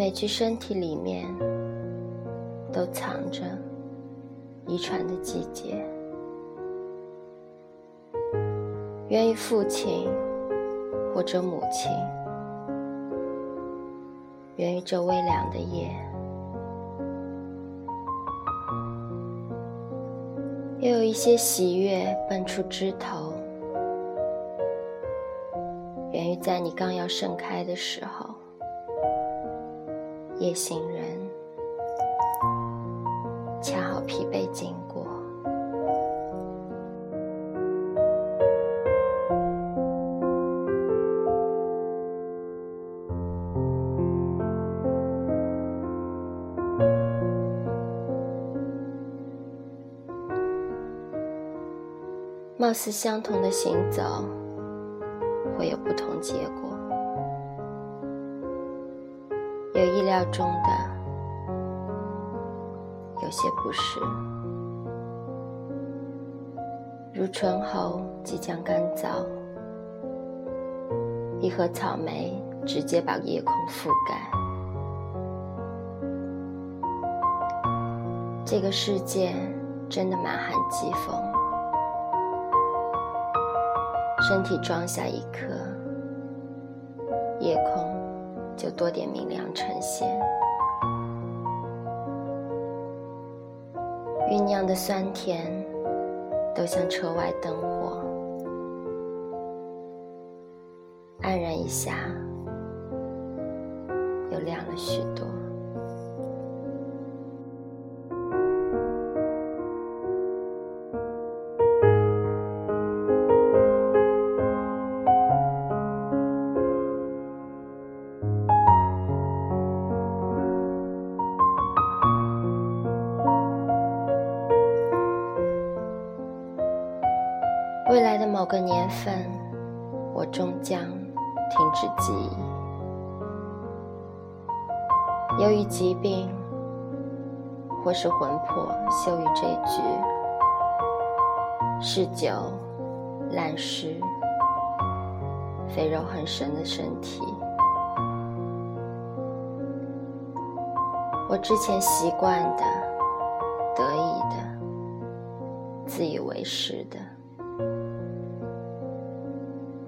每具身体里面都藏着遗传的季节，源于父亲或者母亲，源于这微凉的夜，又有一些喜悦蹦出枝头，源于在你刚要盛开的时候。夜行人恰好疲惫经过，貌似相同的行走，会有不同结果。有意料中的，有些不是，如醇后即将干燥，一盒草莓直接把夜空覆盖。这个世界真的满含疾风，身体装下一颗，夜空。就多点明亮呈现，酝酿的酸甜，都像车外灯火，黯然一下，又亮了许多。个年份，我终将停止记忆。由于疾病，或是魂魄休于这局，嗜酒、滥食、肥肉很神的身体，我之前习惯的、得意的、自以为是的。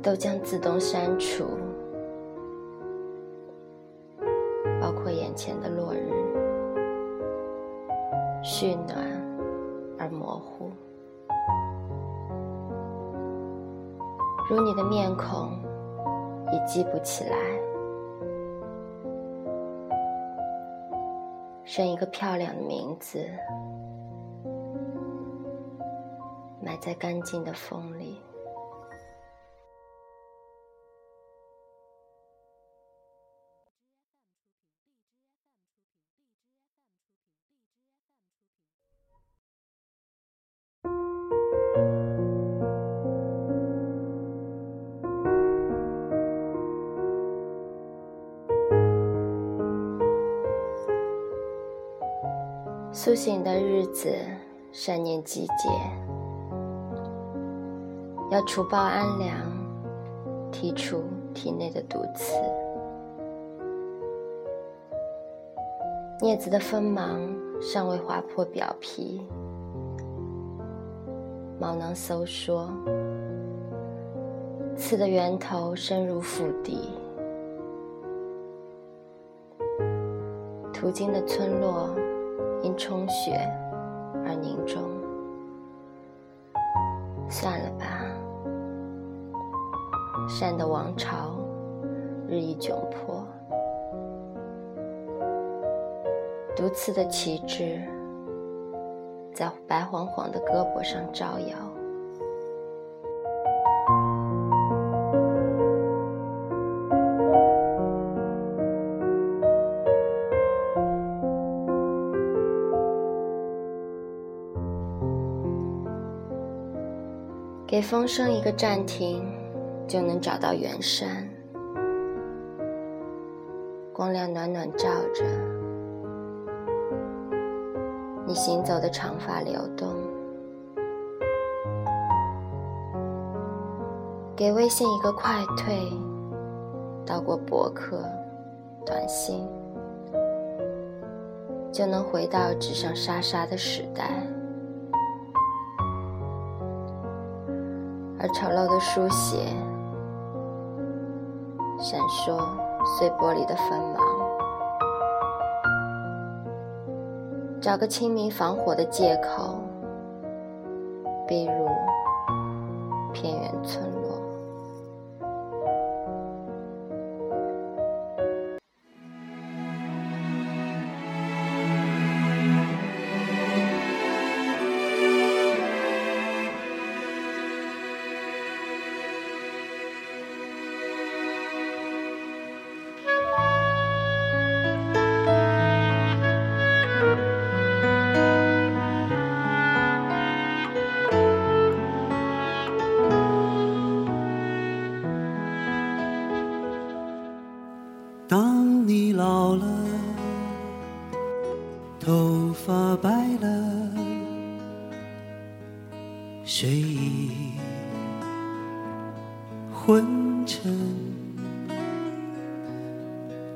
都将自动删除，包括眼前的落日，煦暖而模糊，如你的面孔已记不起来，剩一个漂亮的名字，埋在干净的风里。苏醒的日子，善念季节，要除暴安良，剔除体内的毒刺。镊子的锋芒尚未划破表皮，毛囊收缩，刺的源头深入腹底，途经的村落。因充血而凝重，算了吧。善的王朝日益窘迫，毒刺的旗帜在白晃晃的胳膊上招摇。给风声一个暂停，就能找到远山。光亮暖暖照着，你行走的长发流动。给微信一个快退，到过博客、短信、就能回到纸上沙沙的时代，而丑陋的书写闪烁碎玻璃的锋芒，找个清明防火的借口，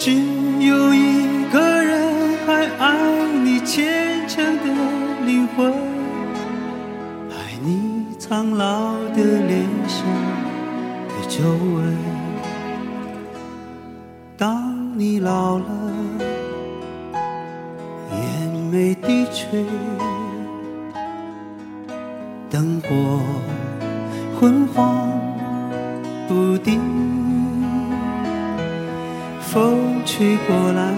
只有一个人还爱你虔诚的灵魂，爱你苍老的脸上的皱纹。当你老了，眼眉低垂，灯火昏黄不定，风吹过来，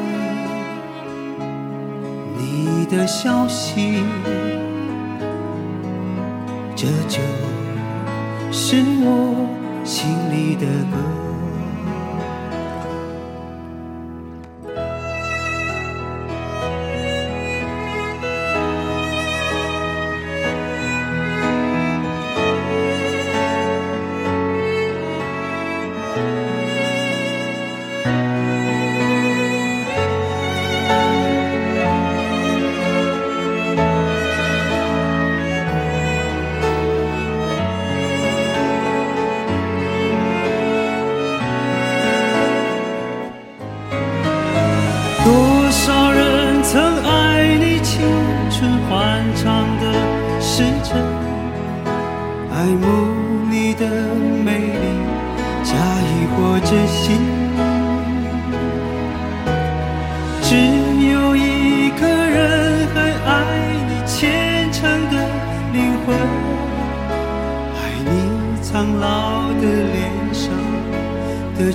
你的消息，这就是我心里的歌。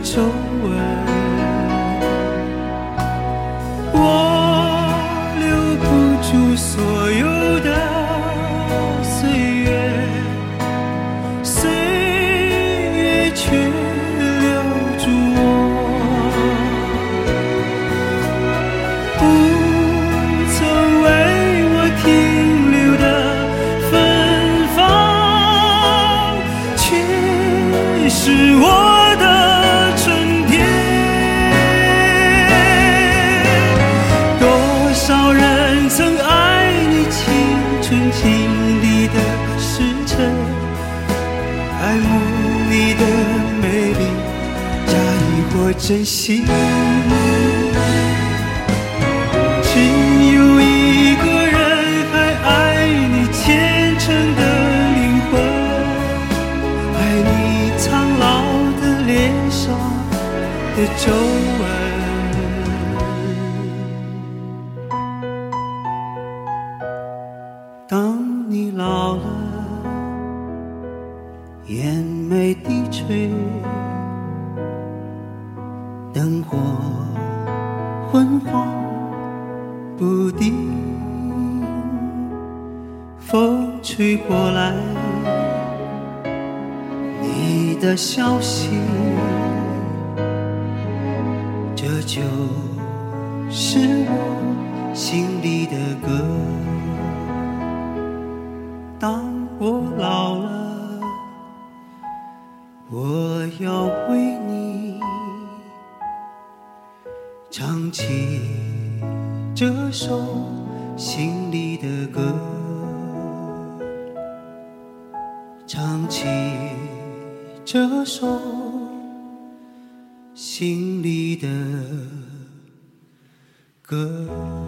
皱纹。我留不住所时辰，爱慕你的美丽，假意或真心。只有一个人还爱你虔诚的灵魂，爱你苍老的脸上的皱火昏黄不定，风吹过来，你的消息，这就是我心里的歌。当我老了，我要为唱起这首心里的歌，唱起这首心里的歌。